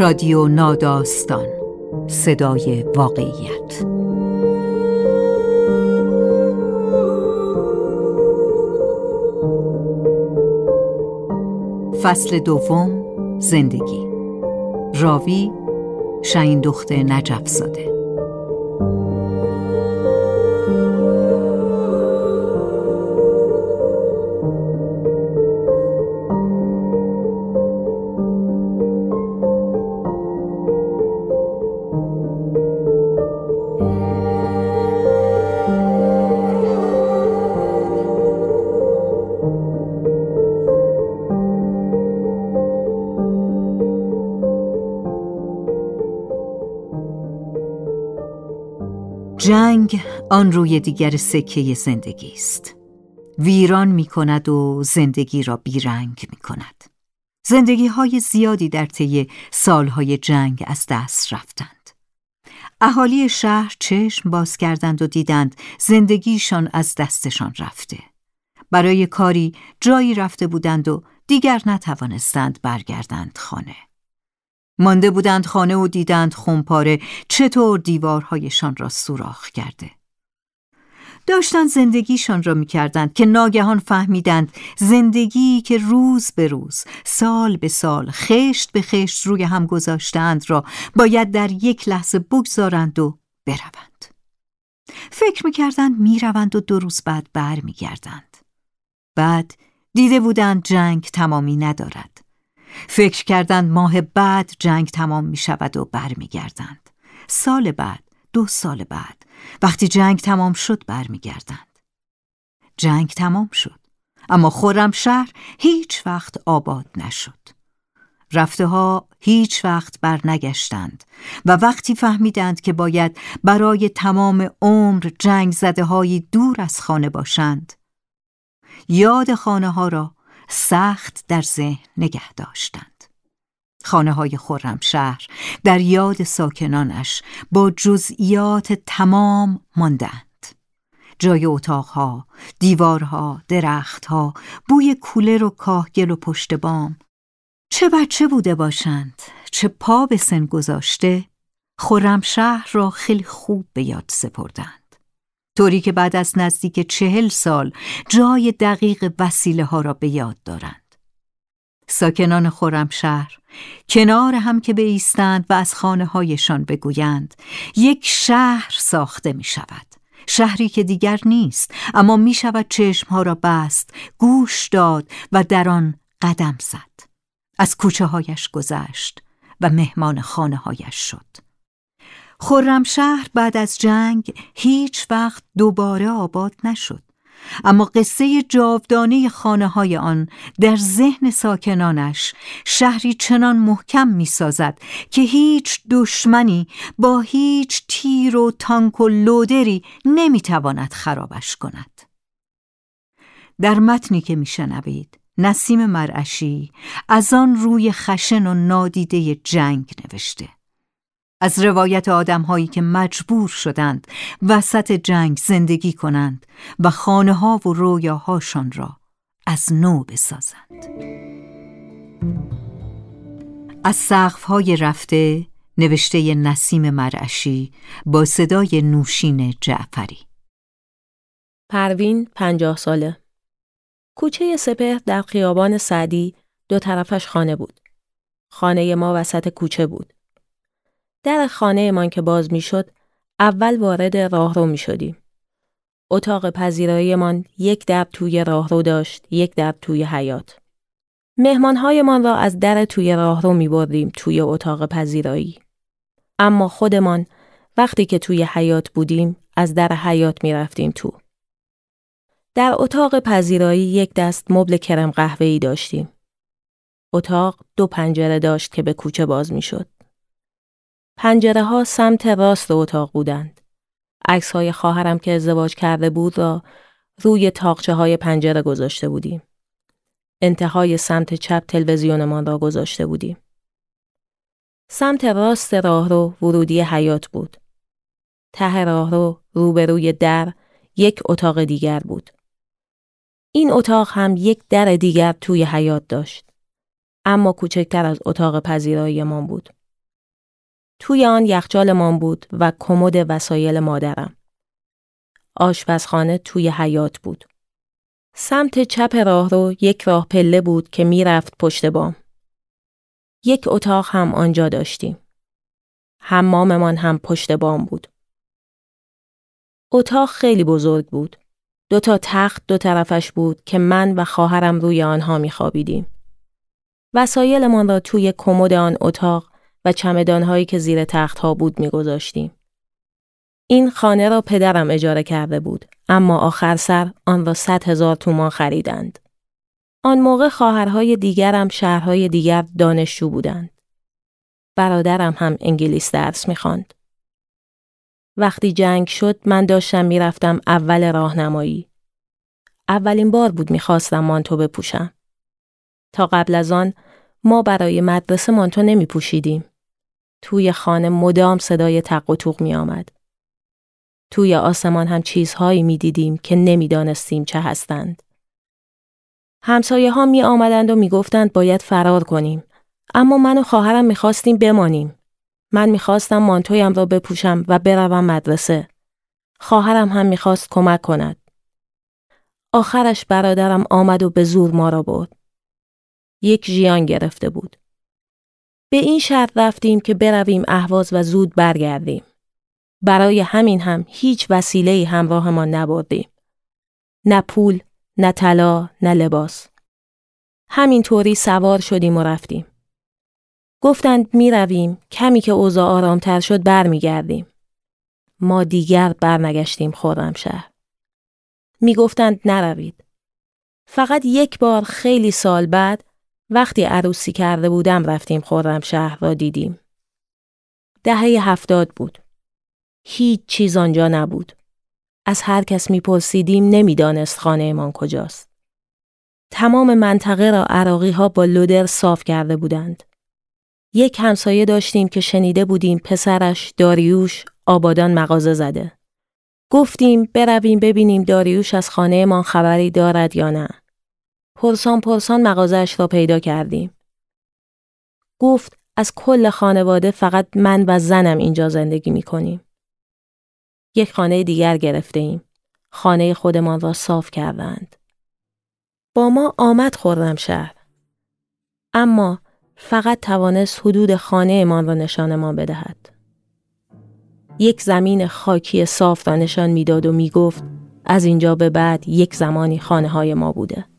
رادیو ناداستان. صدای واقعیت. فصل دوم زندگی. راوی شاین دخت نجف زاده آن روی دیگر سکه زندگی است. ویران می کند و زندگی را بیرنگ می کند. زندگی های زیادی در طی سالهای جنگ از دست رفتند. اهالی شهر چشم باز کردند و دیدند زندگیشان از دستشان رفته. برای کاری جایی رفته بودند و دیگر نتوانستند برگردند خانه. مانده بودند خانه و دیدند خونپاره چطور دیوارهایشان را سوراخ کرده. داشتند زندگیشان را می‌کردند که ناگهان فهمیدند زندگی که روز به روز سال به سال خشت به خشت روی هم گذاشتند را باید در یک لحظه بگذارند و بروند. فکر می‌کردند می‌روند و دو روز بعد برمیگردند. بعد دیده بودند جنگ تمامی ندارد. فکر کردند ماه بعد جنگ تمام می شود و برمیگردند. سال بعد، دو سال بعد، وقتی جنگ تمام شد برمیگردند. جنگ تمام شد، اما خورم شهر هیچ وقت آباد نشد. رفته ها هیچ وقت برنگشتند و وقتی فهمیدند که باید برای تمام عمر جنگ زده هایی دور از خانه باشند یاد خانه ها را سخت در ذهن نگه داشتند. خانه های شهر در یاد ساکنانش با جزئیات تمام ماندند. جای اتاقها، دیوارها، درختها، بوی کولر و کاهگل و پشت بام. چه بچه بوده باشند، چه پا به سن گذاشته، شهر را خیلی خوب به یاد سپردند. طوری که بعد از نزدیک چهل سال جای دقیق وسیله ها را به یاد دارند. ساکنان خرمشهر کنار هم که بیستند و از خانه هایشان بگویند یک شهر ساخته می شود. شهری که دیگر نیست اما می شود چشم ها را بست گوش داد و در آن قدم زد. از کوچه هایش گذشت و مهمان خانه هایش شد خرمشهر بعد از جنگ هیچ وقت دوباره آباد نشد. اما قصه جاودانه خانه های آن در ذهن ساکنانش شهری چنان محکم می سازد که هیچ دشمنی با هیچ تیر و تانک و لودری نمی تواند خرابش کند. در متنی که میشنوید نسیم مرعشی از آن روی خشن و نادیده جنگ نوشته. از روایت آدمهایی که مجبور شدند وسط جنگ زندگی کنند و خانه ها و رویاهاشان را از نو بسازند. از سقف های رفته نوشته نسیم مرعشی با صدای نوشین جعفری. پروین پنجاه ساله. کوچه سپهر در خیابان سعدی دو طرفش خانه بود. خانه ما وسط کوچه بود. در خانه من که باز می‌شد اول وارد راهرو می شدیم. اتاق پذیراییمان یک در توی راهرو داشت، یک در توی حیات. مهمانهایمان را از در توی راهرو می بردیم توی اتاق پذیرایی. اما خودمان وقتی که توی حیات بودیم از در حیات می رفتیم تو. در اتاق پذیرایی یک دست مبل کرم قهوه‌ای داشتیم. اتاق دو پنجره داشت که به کوچه باز می شد. پنجره ها سمت راست اتاق بودند. عکس های خواهرم که ازدواج کرده بود را روی تاقچه های پنجره گذاشته بودیم. انتهای سمت چپ تلویزیونمان را گذاشته بودیم. سمت راست راهرو ورودی حیات بود. ته راهرو روبروی در یک اتاق دیگر بود. این اتاق هم یک در دیگر توی حیات داشت. اما کوچکتر از اتاق پذیراییمان بود. توی آن یخچالمان بود و کمد وسایل مادرم. آشپزخانه توی حیات بود. سمت چپ راه رو یک راه پله بود که می‌رفت پشت بام. یک اتاق هم آنجا داشتیم. حماممان هم پشت بام بود. اتاق خیلی بزرگ بود. دو تا تخت دو طرفش بود که من و خواهرم روی آنها میخوابیدیم. وسایلمان را توی کمد آن اتاق و چمدانهایی که زیر تختها بود میگذاشتیم. این خانه را پدرم اجاره کرده بود اما آخر سر آن را صد هزار تومان خریدند. آن موقع خواهرهای دیگرم شهرهای دیگر دانشجو بودند. برادرم هم انگلیس درس می‌خواند. وقتی جنگ شد من داشتم می‌رفتم اول راهنمایی. اولین بار بود می‌خواستم مانتو بپوشم. تا قبل از آن ما برای مدرسه مانتو نمی پوشیدیم. توی خانه مدام صدای تق و توق می آمد. توی آسمان هم چیزهایی می دیدیم که نمی‌دانستیم چه هستند. همسایه ها می آمدند و می گفتند باید فرار کنیم. اما من و خواهرم می خواستیم بمانیم. من می خواستم مانتویم را بپوشم و بروم مدرسه. خواهرم هم می خواست کمک کند. آخرش برادرم آمد و به زور ما را برد. یک ژیان گرفته بود. به این شرط رفتیم که برویم اهواز و زود برگردیم. برای همین هم هیچ وسیله همراهمان نبردیم. نه پول، نه طلا، نه لباس. همینطوری سوار شدیم و رفتیم. گفتند می رویم کمی که اوضاع آرامتر شد برمیگردیم. ما دیگر برنگشتیم شهر. می گفتند نروید. فقط یک بار خیلی سال بعد وقتی عروسی کرده بودم رفتیم شهر را دیدیم. دهه هفتاد بود. هیچ چیز آنجا نبود. از هر کس میپرسیدیم نمی‌دانست خانهمان کجاست. تمام منطقه را عراقی ها با لودر صاف کرده بودند. یک همسایه داشتیم که شنیده بودیم پسرش داریوش آبادان مغازه زده. گفتیم برویم ببینیم داریوش از خانهمان خبری دارد یا نه. پرسان پرسان مغازش را پیدا کردیم. گفت از کل خانواده فقط من و زنم اینجا زندگی می کنیم. یک خانه دیگر گرفته ایم. خانه خودمان را صاف کردند. با ما آمد خوردم شهر. اما فقط توانست حدود خانه را نشانمان بدهد. یک زمین خاکی صاف را نشان می‌داد و می‌گفت از اینجا به بعد یک زمانی خانه های ما بوده.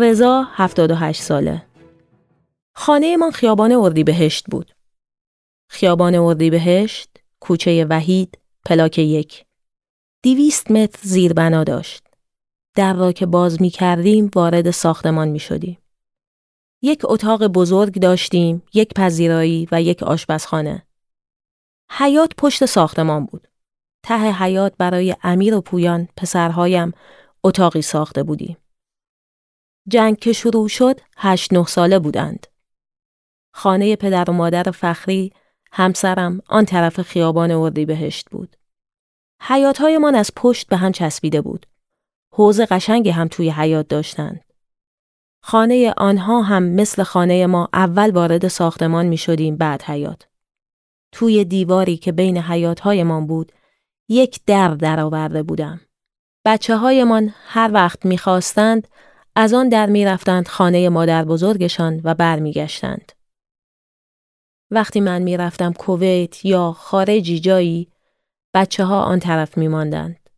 رضا 78 ساله. خانه من خیابان اردی بهشت بود. خیابان اردی بهشت، کوچه وحید، پلاک یک. دیویست متر زیر بنا داشت. در را که باز می کردیم وارد ساختمان می شدیم. یک اتاق بزرگ داشتیم، یک پذیرایی و یک آشپزخانه. حیات پشت ساختمان بود. ته حیات برای امیر و پویان پسرهایم اتاقی ساخته بودیم. جنگ که شروع شد هشت نه ساله بودند. خانه پدر و مادر فخری همسرم آن طرف خیابان اردی بهشت بود. حیاتهایمان از پشت به هم چسبیده بود. حوز قشنگی هم توی حیات داشتند. خانه آنها هم مثل خانه ما اول وارد ساختمان می شدیم بعد حیات. توی دیواری که بین حیاتهایمان بود یک در درآورده بودم. بچه هایمان هر وقت می‌خواستند از آن در می رفتند خانه مادر بزرگشان و برمیگشتند. وقتی من می رفتم کویت یا خارجی جایی بچه ها آن طرف می ماندند.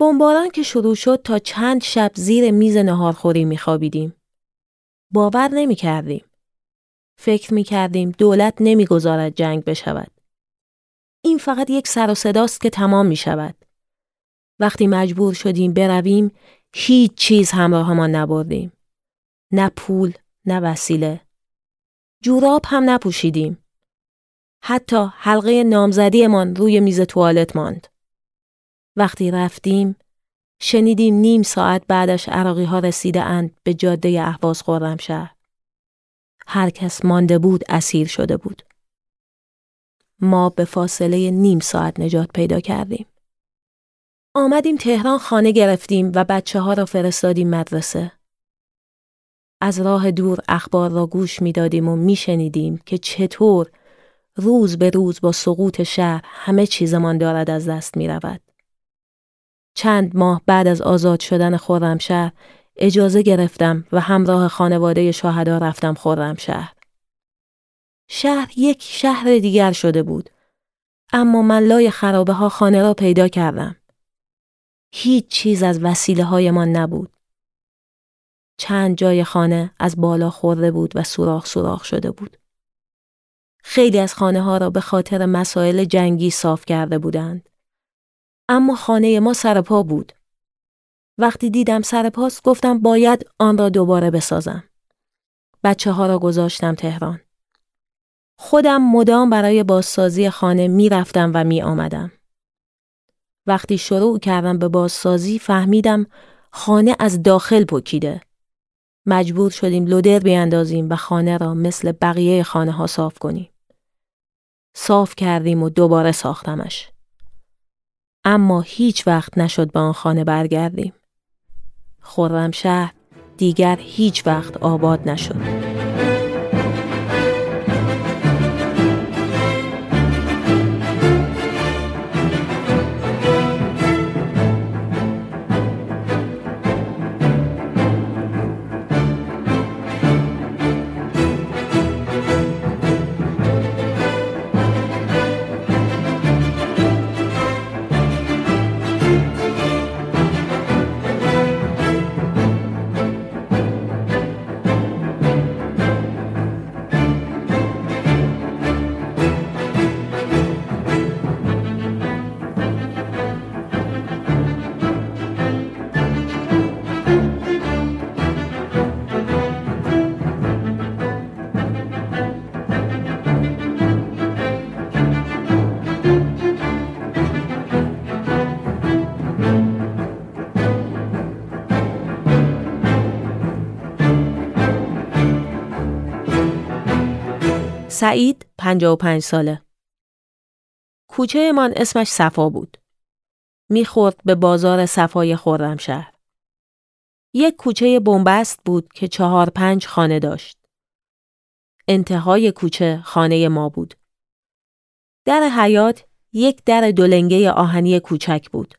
بمباران که شروع شد تا چند شب زیر میز نهارخوری میخوابیدیم. باور نمی کردیم. فکر می کردیم دولت نمی‌گذارد جنگ بشود. این فقط یک سر و صداست که تمام می شود. وقتی مجبور شدیم برویم هیچ چیز همراهمان نبردیم. نه پول، نه وسیله. جوراب هم نپوشیدیم. حتی حلقه نامزدیمان روی میز توالت ماند. وقتی رفتیم شنیدیم نیم ساعت بعدش عراقی ها رسیده اند به جاده احواز شهر. هر کس مانده بود اسیر شده بود. ما به فاصله نیم ساعت نجات پیدا کردیم. آمدیم تهران خانه گرفتیم و بچه ها را فرستادیم مدرسه. از راه دور اخبار را گوش می‌دادیم و میشنیدیم که چطور روز به روز با سقوط شهر همه چیزمان دارد از دست می رود. چند ماه بعد از آزاد شدن خرمشهر اجازه گرفتم و همراه خانواده شاهدا رفتم خرمشهر. شهر یک شهر دیگر شده بود. اما من لای خرابه ها خانه را پیدا کردم. هیچ چیز از وسیله های من نبود. چند جای خانه از بالا خورده بود و سوراخ سوراخ شده بود. خیلی از خانه ها را به خاطر مسائل جنگی صاف کرده بودند. اما خانه ما سرپا بود. وقتی دیدم سرپاست گفتم باید آن را دوباره بسازم. بچه ها را گذاشتم تهران. خودم مدام برای بازسازی خانه می رفتم و می آمدم. وقتی شروع کردم به بازسازی فهمیدم خانه از داخل پکیده. مجبور شدیم لودر بیاندازیم و خانه را مثل بقیه خانه ها صاف کنیم. صاف کردیم و دوباره ساختمش. اما هیچ وقت نشد به آن خانه برگردیم. خرمشهر دیگر هیچ وقت آباد نشد. سعید 55 ساله. کوچه من اسمش صفا بود. می‌خورد به بازار صفای خرمشهر. یک کوچه بنبست بود که چهار پنج خانه داشت. انتهای کوچه خانه ما بود. در حیات یک در دولنگه آهنی کوچک بود.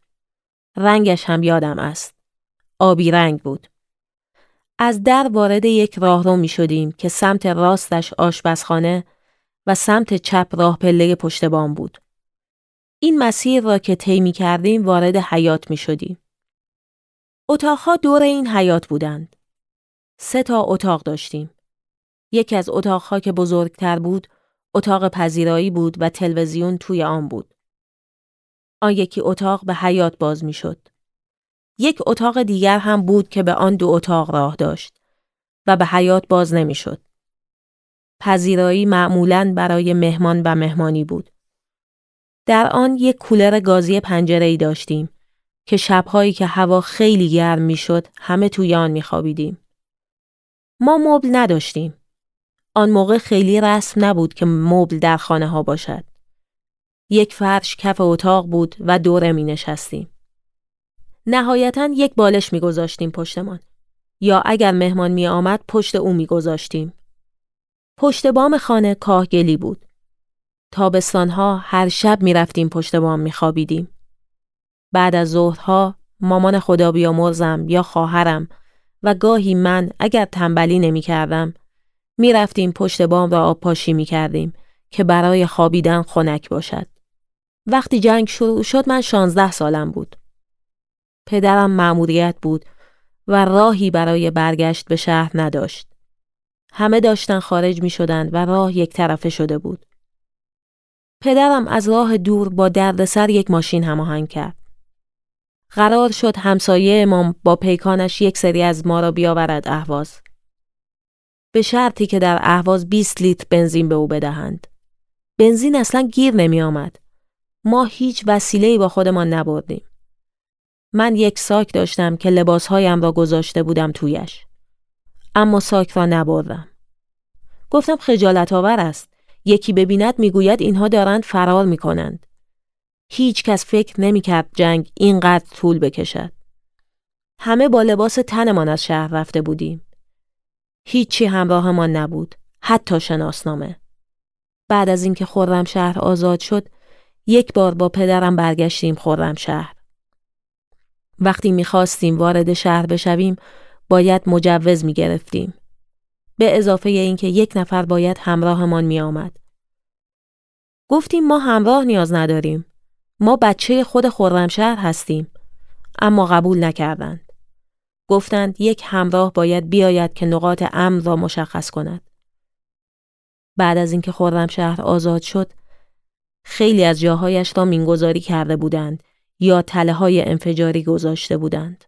رنگش هم یادم است. آبی رنگ بود. از در وارد یک راهرو می شدیم که سمت راستش آشپزخانه و سمت چپ راه پله پشت بام بود. این مسیر را که طی کردیم وارد حیات می شدیم. اتاقها دور این حیات بودند. سه تا اتاق داشتیم. یکی از اتاقها که بزرگتر بود، اتاق پذیرایی بود و تلویزیون توی آن بود. آن یکی اتاق به حیات باز می شد. یک اتاق دیگر هم بود که به آن دو اتاق راه داشت و به حیات باز نمی شد. پذیرایی معمولاً برای مهمان و مهمانی بود. در آن یک کولر گازی پنجره ای داشتیم که شبهایی که هوا خیلی گرم می‌شد همه توی آن میخوابیدیم. ما مبل نداشتیم. آن موقع خیلی رسم نبود که مبل در خانه ها باشد. یک فرش کف اتاق بود و دوره می نشستیم. نهایتا یک بالش می گذاشتیم پشتمان. یا اگر مهمان می آمد پشت او می گذاشتیم. پشت بام خانه کاهگلی بود. تابستانها هر شب می رفتیم پشت بام می خوابیدیم. بعد از ظهرها مامان خدا بیامرزم یا خواهرم و گاهی من اگر تنبلی نمی کردم می رفتیم پشت بام را آب پاشی می کردیم که برای خوابیدن خنک باشد. وقتی جنگ شروع شد من شانزده سالم بود. پدرم مأموریت بود و راهی برای برگشت به شهر نداشت. همه داشتن خارج می شدند و راه یک طرفه شده بود. پدرم از راه دور با دردسر یک ماشین هماهنگ کرد. قرار شد همسایه امام با پیکانش یک سری از ما را بیاورد اهواز. به شرطی که در اهواز 20 لیتر بنزین به او بدهند. بنزین اصلا گیر نمی آمد. ما هیچ وسیله‌ای با خودمان نبردیم. من یک ساک داشتم که لباسهایم را گذاشته بودم تویش. اما ساک را نبردم. گفتم خجالت آور است. یکی ببیند می‌گوید اینها دارند فرار می کنند. هیچ کس فکر نمی کرد جنگ اینقدر طول بکشد. همه با لباس تنمان از شهر رفته بودیم. هیچی همراهمان نبود. حتی شناسنامه. بعد از اینکه شهر آزاد شد، یک بار با پدرم برگشتیم شهر. وقتی می‌خواستیم وارد شهر بشویم، باید مجوز می گرفتیم. به اضافه اینکه یک نفر باید همراهمان می آمد. گفتیم ما همراه نیاز نداریم. ما بچه خود خرمشهر هستیم. اما قبول نکردند. گفتند یک همراه باید بیاید که نقاط امن را مشخص کند. بعد از اینکه خرمشهر آزاد شد، خیلی از جاهایش را مینگذاری کرده بودند یا تله های انفجاری گذاشته بودند.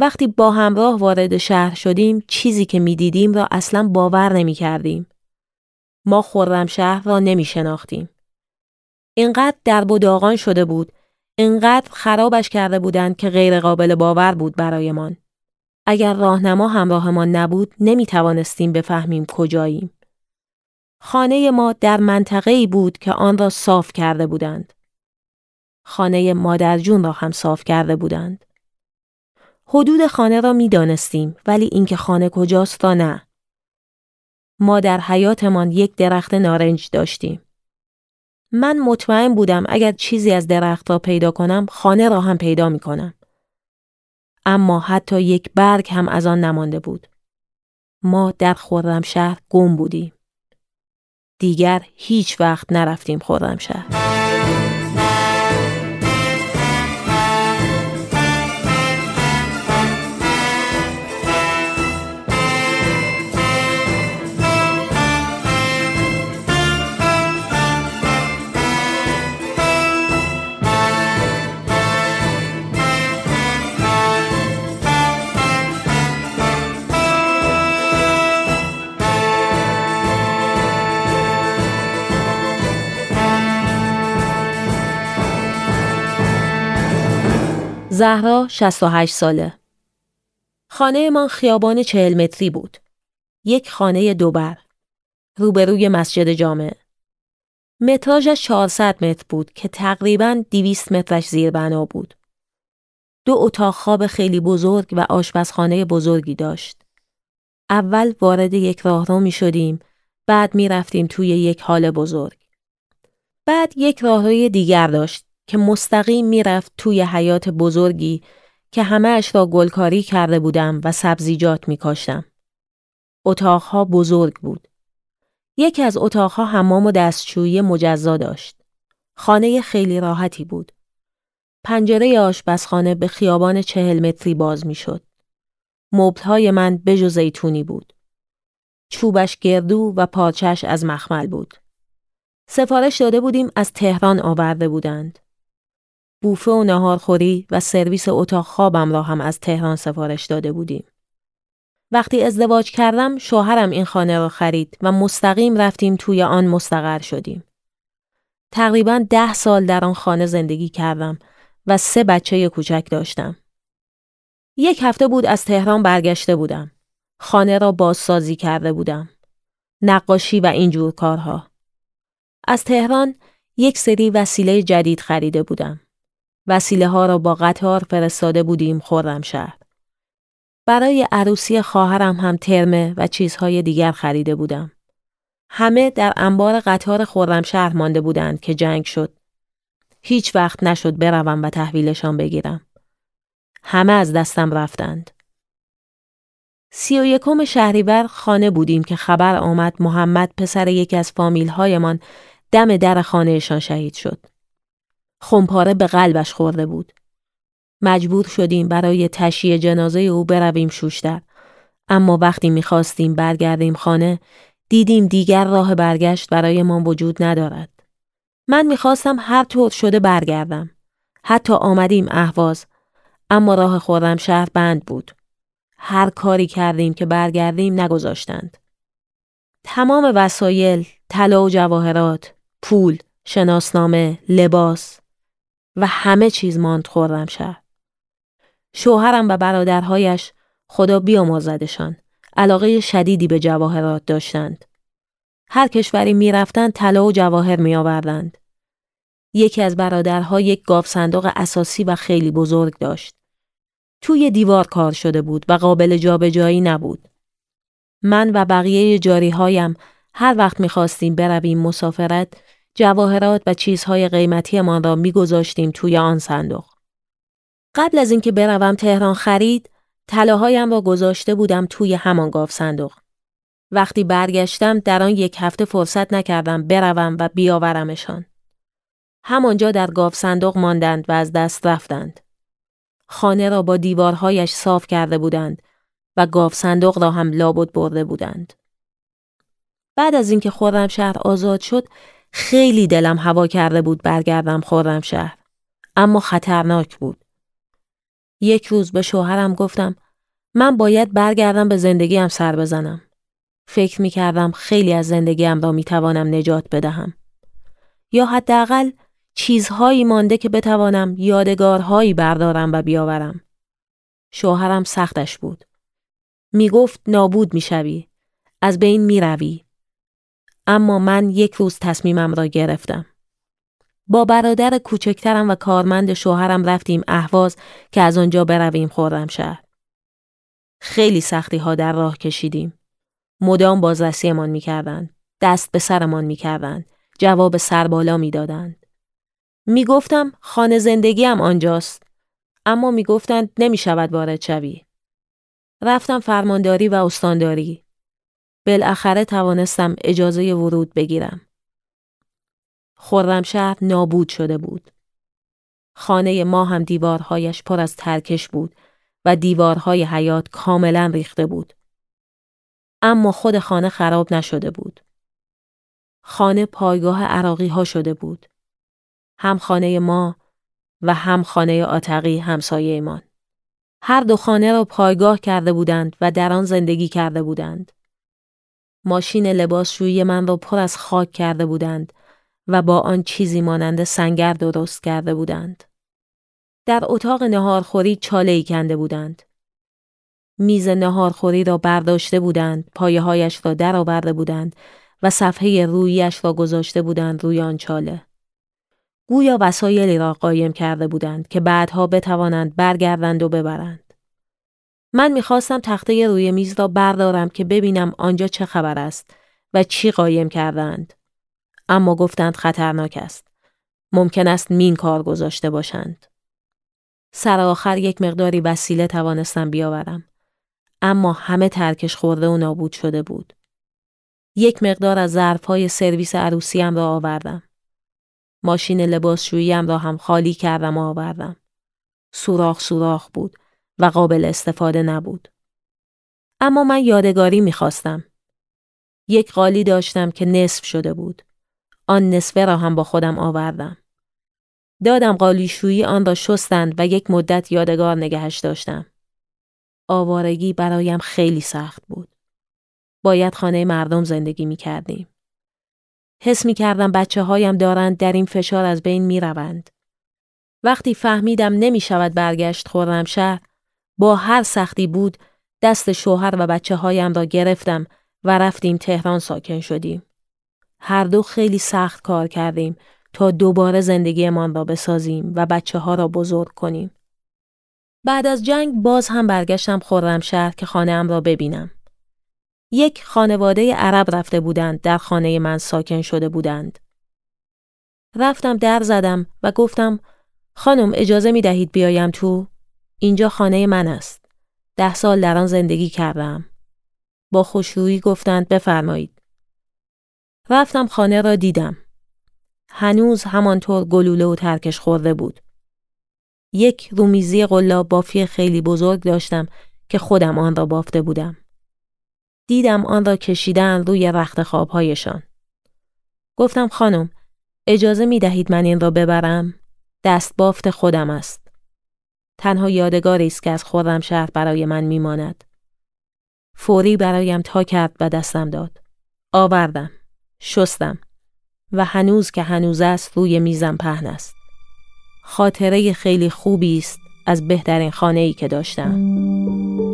وقتی با همراه وارد شهر شدیم چیزی که می‌دیدیم را اصلا باور نمی کردیم. ما خرمشهر را نمی شناختیم. اینقدر درب و داغان شده بود اینقدر خرابش کرده بودند که غیر قابل باور بود برایمان. اگر راهنما همراهمان نبود نمی توانستیم بفهمیم کجاییم. خانه ما در منطقه ای بود که آن را صاف کرده بودند. خانه مادرجون را هم صاف کرده بودند. حدود خانه را می دانستیم ولی اینکه خانه کجاست را نه. ما در حیاتمان یک درخت نارنج داشتیم. من مطمئن بودم اگر چیزی از درخت را پیدا کنم خانه را هم پیدا می کنم. اما حتی یک برگ هم از آن نمانده بود. ما در خرمشهر گم بودیم. دیگر هیچ وقت نرفتیم خرمشهر. زهرا 68 ساله. خانه من خیابان چهل متری بود. یک خانه دوبر. روبروی مسجد جامع. متراژش 400 متر بود که تقریباً 200 مترش زیر بنا بود. دو اتاق خواب خیلی بزرگ و آشپزخانه بزرگی داشت. اول وارد یک راهرو می شدیم، بعد می رفتیم توی یک حال بزرگ. بعد یک راهروی دیگر داشت که مستقیم می‌رفت توی حیات بزرگی که همه اش را گلکاری کرده بودم و سبزیجات میکاشتم. اتاقها بزرگ بود. یکی از اتاقها حمام و دستشویی مجزا داشت. خانه خیلی راحتی بود. پنجره آشپزخانه به خیابان چهل متری باز می‌شد. مبلهای من بجو زیتونی بود. چوبش گردو و پاچش از مخمل بود. سفارش داده بودیم از تهران آورده بودند. بوفه و نهارخوری و سرویس اتاق خوابم را هم از تهران سفارش داده بودیم. وقتی ازدواج کردم شوهرم این خانه را خرید و مستقیم رفتیم توی آن مستقر شدیم. تقریبا ده سال در آن خانه زندگی کردم و سه بچه کوچک داشتم. یک هفته بود از تهران برگشته بودم. خانه را بازسازی کرده بودم. نقاشی و اینجور کارها. از تهران یک سری وسیله جدید خریده بودم. وسیله ها را با قطار فرستاده بودیم شهر. برای عروسی خواهرم هم ترمه و چیزهای دیگر خریده بودم. همه در انبار قطار شهر مانده بودند که جنگ شد. هیچ وقت نشد بروم و تحویلشان بگیرم. همه از دستم رفتند. سی و یکم شهریور خانه بودیم که خبر آمد محمد پسر یکی از فامیل هایمان دم در خانهشان شهید شد. خمپاره به قلبش خورده بود. مجبور شدیم برای تشییع جنازه او برویم شوشتر. اما وقتی می‌خواستیم برگردیم خانه دیدیم دیگر راه برگشت برای ما وجود ندارد. من می‌خواستم هر طور شده برگردم. حتی آمدیم اهواز اما راه خورم شهر بند بود. هر کاری کردیم که برگردیم نگذاشتند. تمام وسایل، طلا و جواهرات، پول، شناسنامه، لباس و همه چیز ماند خورم شهر. شوهرم و برادرهایش خدا بیاموزدشان علاقه شدیدی به جواهرات داشتند. هر کشوری می‌رفتند طلا و جواهر می آوردند. یکی از برادرها یک گاف صندوق اساسی و خیلی بزرگ داشت. توی دیوار کار شده بود و قابل جابجایی نبود. من و بقیه جاری هایم هر وقت می‌خواستیم برویم مسافرت جواهرات و چیزهای قیمتیمان را میگذاشتیم توی آن صندوق. قبل از اینکه بروم تهران خرید طلاهایم را گذاشته بودم توی همان گاف صندوق. وقتی برگشتم در آن یک هفته فرصت نکردم بروم و بیاورمشان. همانجا در گاف صندوق ماندند و از دست رفتند. خانه را با دیوارهایش صاف کرده بودند و گاف صندوق را هم لابد برده بودند. بعد از اینکه شهر آزاد شد خیلی دلم هوا کرده بود برگردم شهر. اما خطرناک بود. یک روز به شوهرم گفتم من باید برگردم به زندگیم سر بزنم. فکر می کردم خیلی از زندگیم را می توانم نجات بدهم. یا حداقل چیزهایی مانده که بتوانم یادگارهایی بردارم و بیاورم. شوهرم سختش بود. می گفت نابود می شوی. از بین می روی. اما من یک روز تصمیمم را گرفتم. با برادر کوچکترم و کارمند شوهرم رفتیم اهواز که از آنجا برویم شهر. خیلی سختی ها در راه کشیدیم. مدام بازرسیمان می‌کردند. دست به سرمان می‌کردند. جواب سربالا می‌دادند. می‌گفتم خانه زندگیم آنجاست. اما می‌گفتند نمی‌شود وارد شوی. رفتم فرمانداری و استانداری. بالاخره توانستم اجازه ورود بگیرم. خرمشهر نابود شده بود. خانه ما هم دیوارهایش پر از ترکش بود و دیوارهای حیات کاملا ریخته بود. اما خود خانه خراب نشده بود. خانه پایگاه عراقی ها شده بود. هم خانه ما و هم خانه آتقی همسایه ایمان. هر دو خانه را پایگاه کرده بودند و در آن زندگی کرده بودند. ماشین لباسشویی من را پر از خاک کرده بودند و با آن چیزی مانند سنگر درست کرده بودند. در اتاق نهارخوری چاله ای کنده بودند. میز نهارخوری را برداشته بودند، پایه هایش را درآورده بودند و صفحه رویش را گذاشته بودند روی آن چاله. گویا وسایلی را قایم کرده بودند که بعدها بتوانند برگردند و ببرند. من می‌خواستم تخته روی میز را بردارم که ببینم آنجا چه خبر است و چی قایم کردند. اما گفتند خطرناک است. ممکن است مین کار گذاشته باشند. سر آخر یک مقداری وسیله توانستم بیاورم. اما همه ترکش خورده و نابود شده بود. یک مقدار از ظرفهای سرویس عروسیم را آوردم. ماشین لباسشوییم را هم خالی کردم و آوردم. سوراخ سوراخ بود و قابل استفاده نبود. اما من یادگاری می‌خواستم. یک قالی داشتم که نصف شده بود. آن نصفه را هم با خودم آوردم. دادم قالیشویی آن را شستند و یک مدت یادگار نگهش داشتم. آوارگی برایم خیلی سخت بود. باید خانه مردم زندگی می کردیم. حس می کردم بچه هایم دارند در این فشار از بین می روند. وقتی فهمیدم نمی شود برگشت خورم شهر با هر سختی بود دست شوهر و بچه هایم را گرفتم و رفتیم تهران ساکن شدیم. هر دو خیلی سخت کار کردیم تا دوباره زندگیمان را بسازیم و بچه ها را بزرگ کنیم. بعد از جنگ باز هم برگشتم شهر که خانه را ببینم. یک خانواده عرب رفته بودند در خانه من ساکن شده بودند. رفتم در زدم و گفتم خانم اجازه می دهید بیایم تو؟ اینجا خانه من است. ده سال در آن زندگی کردم. با خوشرویی گفتند بفرمایید. رفتم خانه را دیدم. هنوز همانطور گلوله و ترکش خورده بود. یک رومیزی قلاب بافی خیلی بزرگ داشتم که خودم آن را بافته بودم. دیدم آن را کشیدن روی رخت خوابهایشان. گفتم خانم اجازه می دهید من این را ببرم؟ دست بافت خودم است. تنها یادگاری است که از خورم شهر برای من میماند. فوری برایم تا کرد و دستم داد. آوردم. شستم. و هنوز که هنوز است روی میزم پهن است. خاطره خیلی خوبی است از بهترین خانه ای که داشتم.